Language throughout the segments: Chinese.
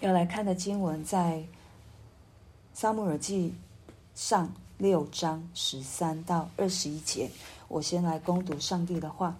要来看的经文在撒母耳记上六章十三到二十一节。我先来攻读上帝的话。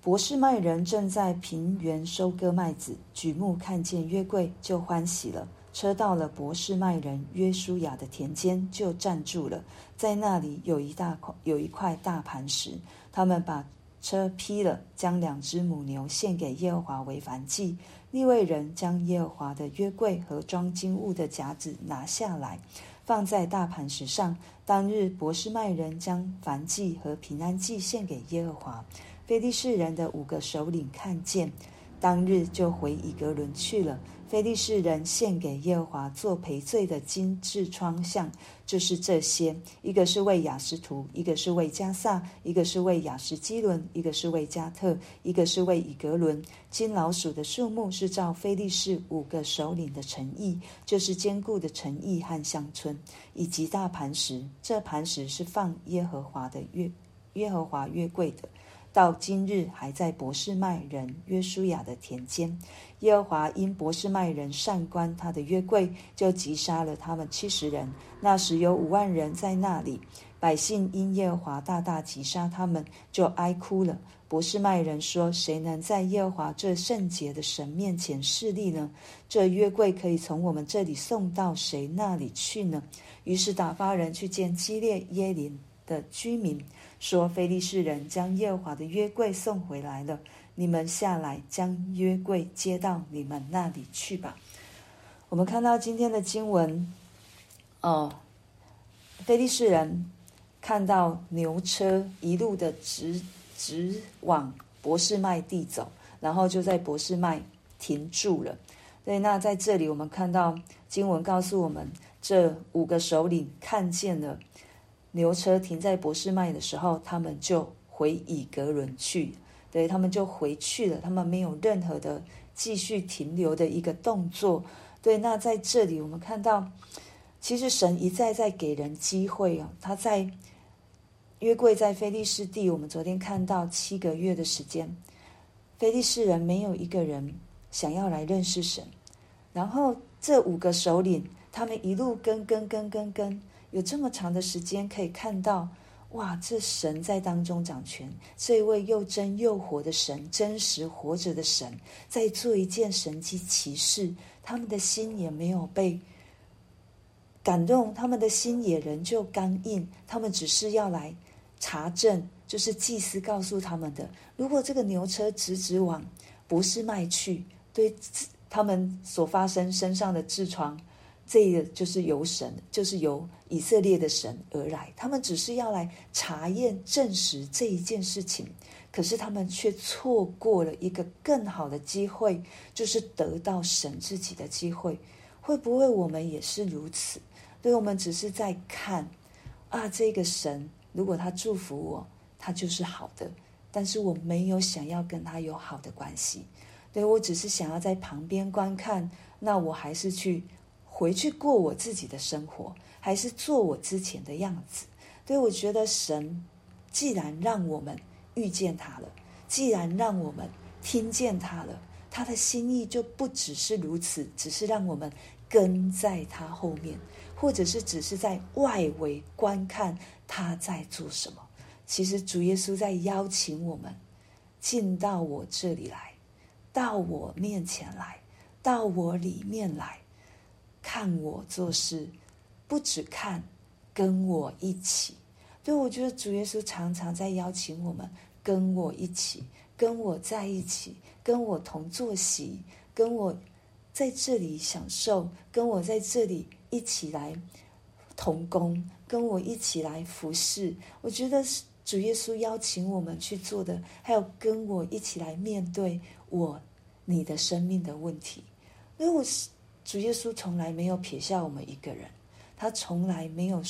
伯士麦人正在平原收割麦子，举目看见约柜，就欢喜了。车到了伯士麦人约书亚的田间，就站住了。在那里有一大块有一块大盘石，他们把车劈了，将两只母牛献给耶和华为燔祭。利未人将耶和华的约柜和装金物的夹子拿下来，放在大盘石上。当日伯士麦人将燔祭和平安祭献给耶和华。非利士人的五个首领看见，当日就回以格伦去了。非利士人献给耶和华做赔罪的金痔疮像，就是这些：一个是为亚实突，一个是为加萨，一个是为亚实基伦，一个是为加特，一个是为以格伦。金老鼠的数目是照非利士五个首领的诚意，就是坚固的诚意和乡村，以及大磐石。这磐石是放耶和华的约耶和华约柜的。到今日还在博士麦人约书亚的田间。耶和华因博士麦人擅观他的约柜，就击杀了他们七十人。那时有五万人在那里。百姓因耶和华大大击杀他们，就哀哭了。博士麦人说：“谁能在耶和华这圣洁的神面前侍立呢？这约柜可以从我们这里送到谁那里去呢？”于是打发人去见基列耶林的居民。说非利士人将耶和华的约柜送回来了，你们下来将约柜接到你们那里去吧。我们看到今天的经文，哦，非利士人看到牛车一路的直直往伯士麦地走，然后就在伯士麦停住了。对，那在这里我们看到经文告诉我们，这五个首领看见了。牛车停在博士麦的时候，他们就回以格伦去，对，他们就回去了，他们没有任何的继续停留的一个动作。对，那在这里我们看到，其实神一再在给人机会啊，他在约柜在非利士地，我们昨天看到七个月的时间，非利士人没有一个人想要来认识神，然后这五个首领，他们一路跟跟跟跟跟。有这么长的时间可以看到，哇！这神在当中掌权，这一位又真又活的神，真实活着的神，在做一件神迹奇事。他们的心也没有被感动，他们的心也仍旧刚硬。他们只是要来查证，就是祭司告诉他们的：如果这个牛车直直往不是卖去，对他们所发生身上的痔疮。这个就是由神，就是由以色列的神而来。他们只是要来查验、证实这一件事情，可是他们却错过了一个更好的机会，就是得到神自己的机会。会不会我们也是如此？对，我们只是在看啊，这个神如果他祝福我，他就是好的，但是我没有想要跟他有好的关系。对，我只是想要在旁边观看，那我还是去。回去过我自己的生活，还是做我之前的样子？对，我觉得神既然让我们遇见他了，既然让我们听见他了，他的心意就不只是如此，只是让我们跟在他后面，或者是只是在外围观看他在做什么。其实主耶稣在邀请我们进到我这里来，到我面前来，到我里面来。看我做事，不只看，跟我一起。对，我觉得主耶稣常常在邀请我们，跟我一起，跟我在一起，跟我同坐席，跟我在这里享受，跟我在这里一起来同工，跟我一起来服侍。我觉得主耶稣邀请我们去做的，还有跟我一起来面对我你的生命的问题。因为我是。主耶稣从来没有撇下我们一个人，他从来没有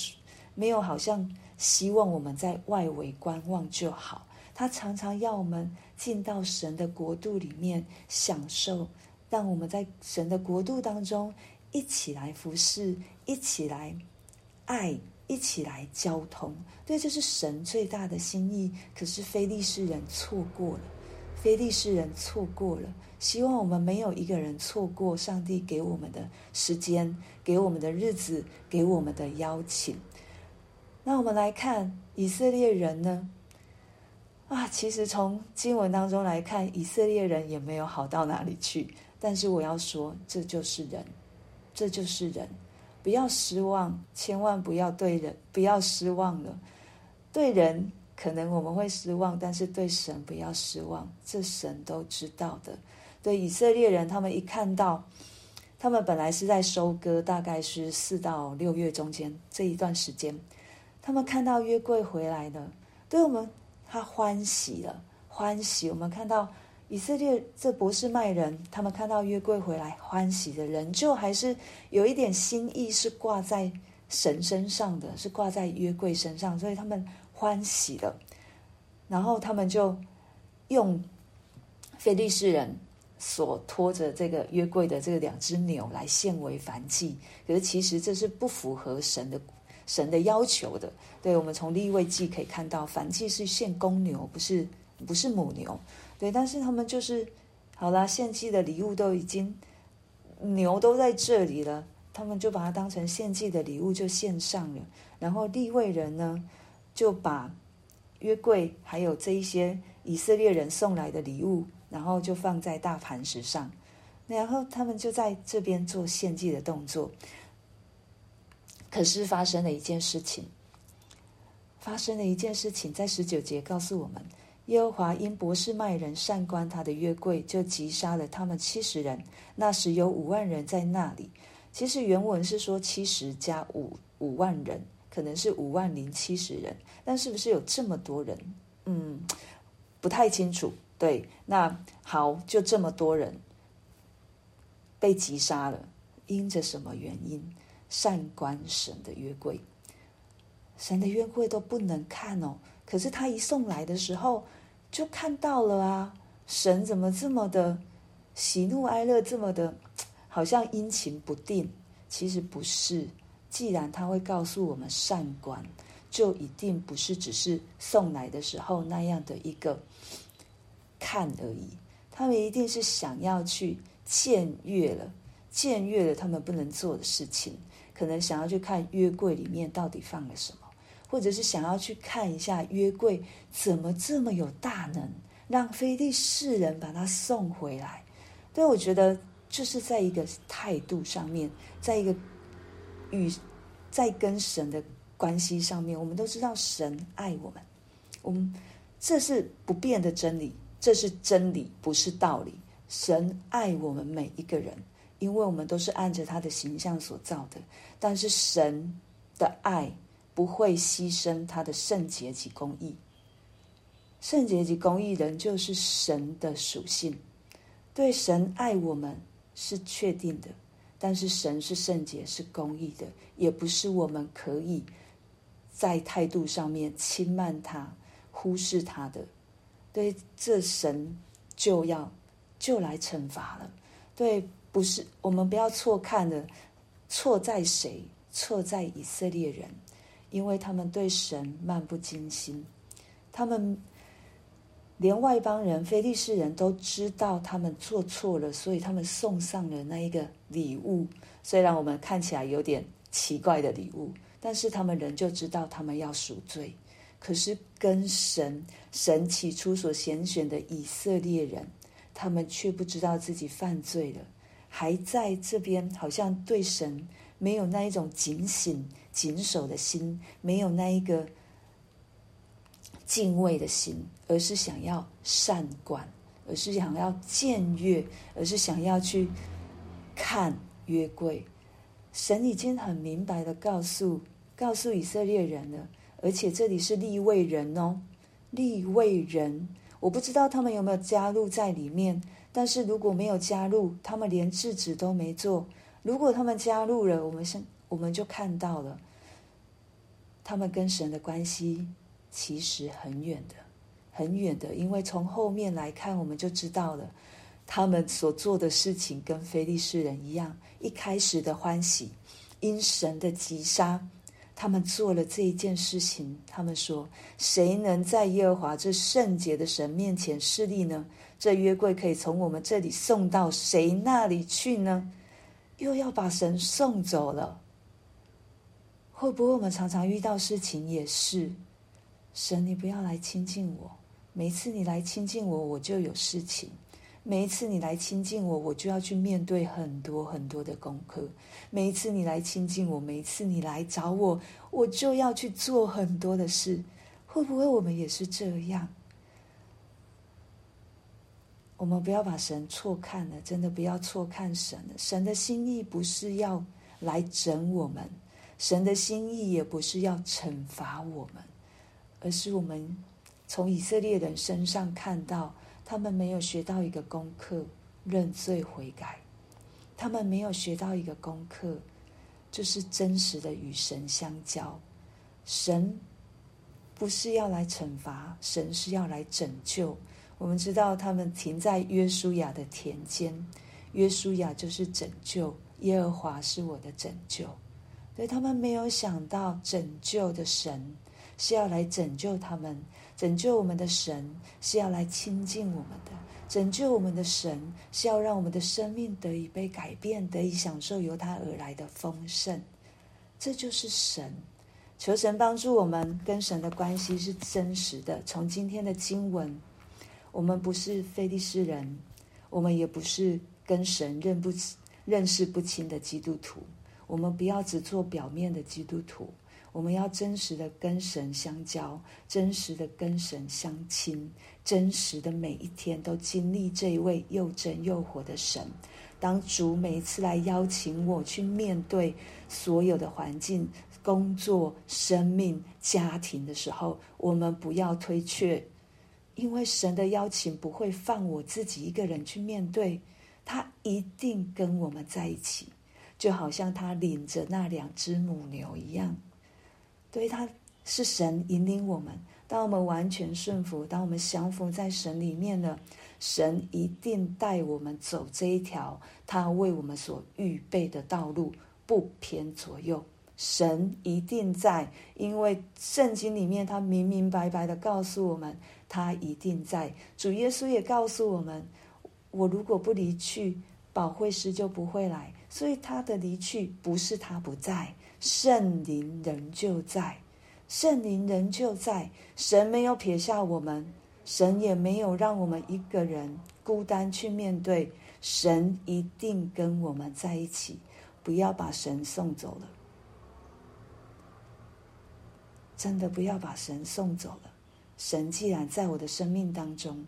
没有好像希望我们在外围观望就好，他常常要我们进到神的国度里面享受，让我们在神的国度当中一起来服侍，一起来爱，一起来交通。对，这是神最大的心意。可是非利士人错过了，非利士人错过了。希望我们没有一个人错过上帝给我们的时间，给我们的日子，给我们的邀请。那我们来看以色列人呢？啊，其实从经文当中来看，以色列人也没有好到哪里去。但是我要说，这就是人，这就是人，不要失望，千万不要对人不要失望了。对人可能我们会失望，但是对神不要失望，这神都知道的。对以色列人，他们一看到，他们本来是在收割，大概是四到六月中间这一段时间，他们看到约柜回来了，对我们他欢喜了，欢喜。我们看到以色列这不是麦人，他们看到约柜回来，欢喜的人，就还是有一点心意是挂在神身上的，是挂在约柜身上，所以他们欢喜了。然后他们就用非利士人。所拖着这个约柜的这个两只牛来献为燔祭，可是其实这是不符合神的神的要求的。对，我们从立位记可以看到，燔祭是献公牛，不是不是母牛。对，但是他们就是好啦，献祭的礼物都已经牛都在这里了，他们就把它当成献祭的礼物就献上了。然后立位人呢，就把约柜还有这一些以色列人送来的礼物。然后就放在大磐石上，然后他们就在这边做献祭的动作。可是发生了一件事情，发生了一件事情，在十九节告诉我们：耶和华因博士麦人擅观他的约柜，就击杀了他们七十人。那时有五万人在那里。其实原文是说七十加五五万人，可能是五万零七十人，但是不是有这么多人？嗯，不太清楚。对，那好，就这么多人被击杀了，因着什么原因？善观神的约柜，神的约柜都不能看哦。可是他一送来的时候，就看到了啊。神怎么这么的喜怒哀乐，这么的好像阴晴不定？其实不是。既然他会告诉我们善观，就一定不是只是送来的时候那样的一个。看而已，他们一定是想要去僭越了，僭越了他们不能做的事情，可能想要去看约柜里面到底放了什么，或者是想要去看一下约柜怎么这么有大能，让非利士人把他送回来。对，我觉得就是在一个态度上面，在一个与在跟神的关系上面，我们都知道神爱我们，我们这是不变的真理。这是真理，不是道理。神爱我们每一个人，因为我们都是按着他的形象所造的。但是神的爱不会牺牲他的圣洁及公义。圣洁及公义人就是神的属性。对，神爱我们是确定的，但是神是圣洁、是公义的，也不是我们可以在态度上面轻慢他、忽视他的。对，这神就要就来惩罚了。对，不是我们不要错看了，错在谁？错在以色列人，因为他们对神漫不经心，他们连外邦人、非利士人都知道他们做错了，所以他们送上了那一个礼物。虽然我们看起来有点奇怪的礼物，但是他们仍旧知道他们要赎罪。可是跟神神起初所拣选的以色列人，他们却不知道自己犯罪了，还在这边好像对神没有那一种警醒、谨守的心，没有那一个敬畏的心，而是想要善观，而是想要僭越，而是想要去看约柜。神已经很明白的告诉告诉以色列人了。而且这里是立位人哦，立位人，我不知道他们有没有加入在里面。但是如果没有加入，他们连制止都没做。如果他们加入了，我们先我们就看到了，他们跟神的关系其实很远的，很远的。因为从后面来看，我们就知道了，他们所做的事情跟非利士人一样，一开始的欢喜，因神的击杀。他们做了这一件事情，他们说：“谁能在耶和华这圣洁的神面前侍立呢？这约柜可以从我们这里送到谁那里去呢？又要把神送走了。会不会我们常常遇到事情也是？神，你不要来亲近我。每一次你来亲近我，我就有事情；每一次你来亲近我，我就要去面对很多很多的功课；每一次你来亲近我，每一次你来找我，我就要去做很多的事。会不会我们也是这样？我们不要把神错看了，真的不要错看神了。神的心意不是要来整我们，神的心意也不是要惩罚我们，而是我们。从以色列人身上看到，他们没有学到一个功课，认罪悔改；他们没有学到一个功课，就是真实的与神相交。神不是要来惩罚，神是要来拯救。我们知道，他们停在约书亚的田间，约书亚就是拯救，耶和华是我的拯救。所以他们没有想到，拯救的神是要来拯救他们。拯救我们的神是要来亲近我们的，拯救我们的神是要让我们的生命得以被改变，得以享受由他而来的丰盛。这就是神。求神帮助我们跟神的关系是真实的。从今天的经文，我们不是非利士人，我们也不是跟神认不认识不清的基督徒。我们不要只做表面的基督徒。我们要真实的跟神相交，真实的跟神相亲，真实的每一天都经历这一位又真又活的神。当主每一次来邀请我去面对所有的环境、工作、生命、家庭的时候，我们不要推却，因为神的邀请不会放我自己一个人去面对，他一定跟我们在一起，就好像他领着那两只母牛一样。所以他是神引领我们，当我们完全顺服，当我们降服在神里面了，神一定带我们走这一条他为我们所预备的道路，不偏左右。神一定在，因为圣经里面他明明白白的告诉我们，他一定在。主耶稣也告诉我们，我如果不离去，保惠师就不会来。所以他的离去不是他不在。圣灵仍旧在，圣灵仍旧在。神没有撇下我们，神也没有让我们一个人孤单去面对。神一定跟我们在一起，不要把神送走了。真的不要把神送走了。神既然在我的生命当中，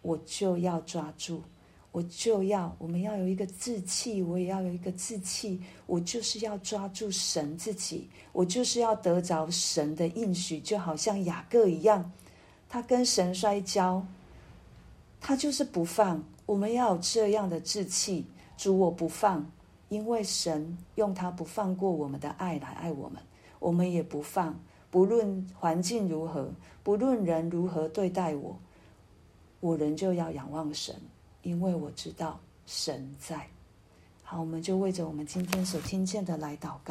我就要抓住。我就要，我们要有一个志气，我也要有一个志气。我就是要抓住神自己，我就是要得着神的应许，就好像雅各一样，他跟神摔跤，他就是不放。我们要有这样的志气，主我不放，因为神用他不放过我们的爱来爱我们，我们也不放。不论环境如何，不论人如何对待我，我仍旧要仰望神。因为我知道神在。好，我们就为着我们今天所听见的来祷告。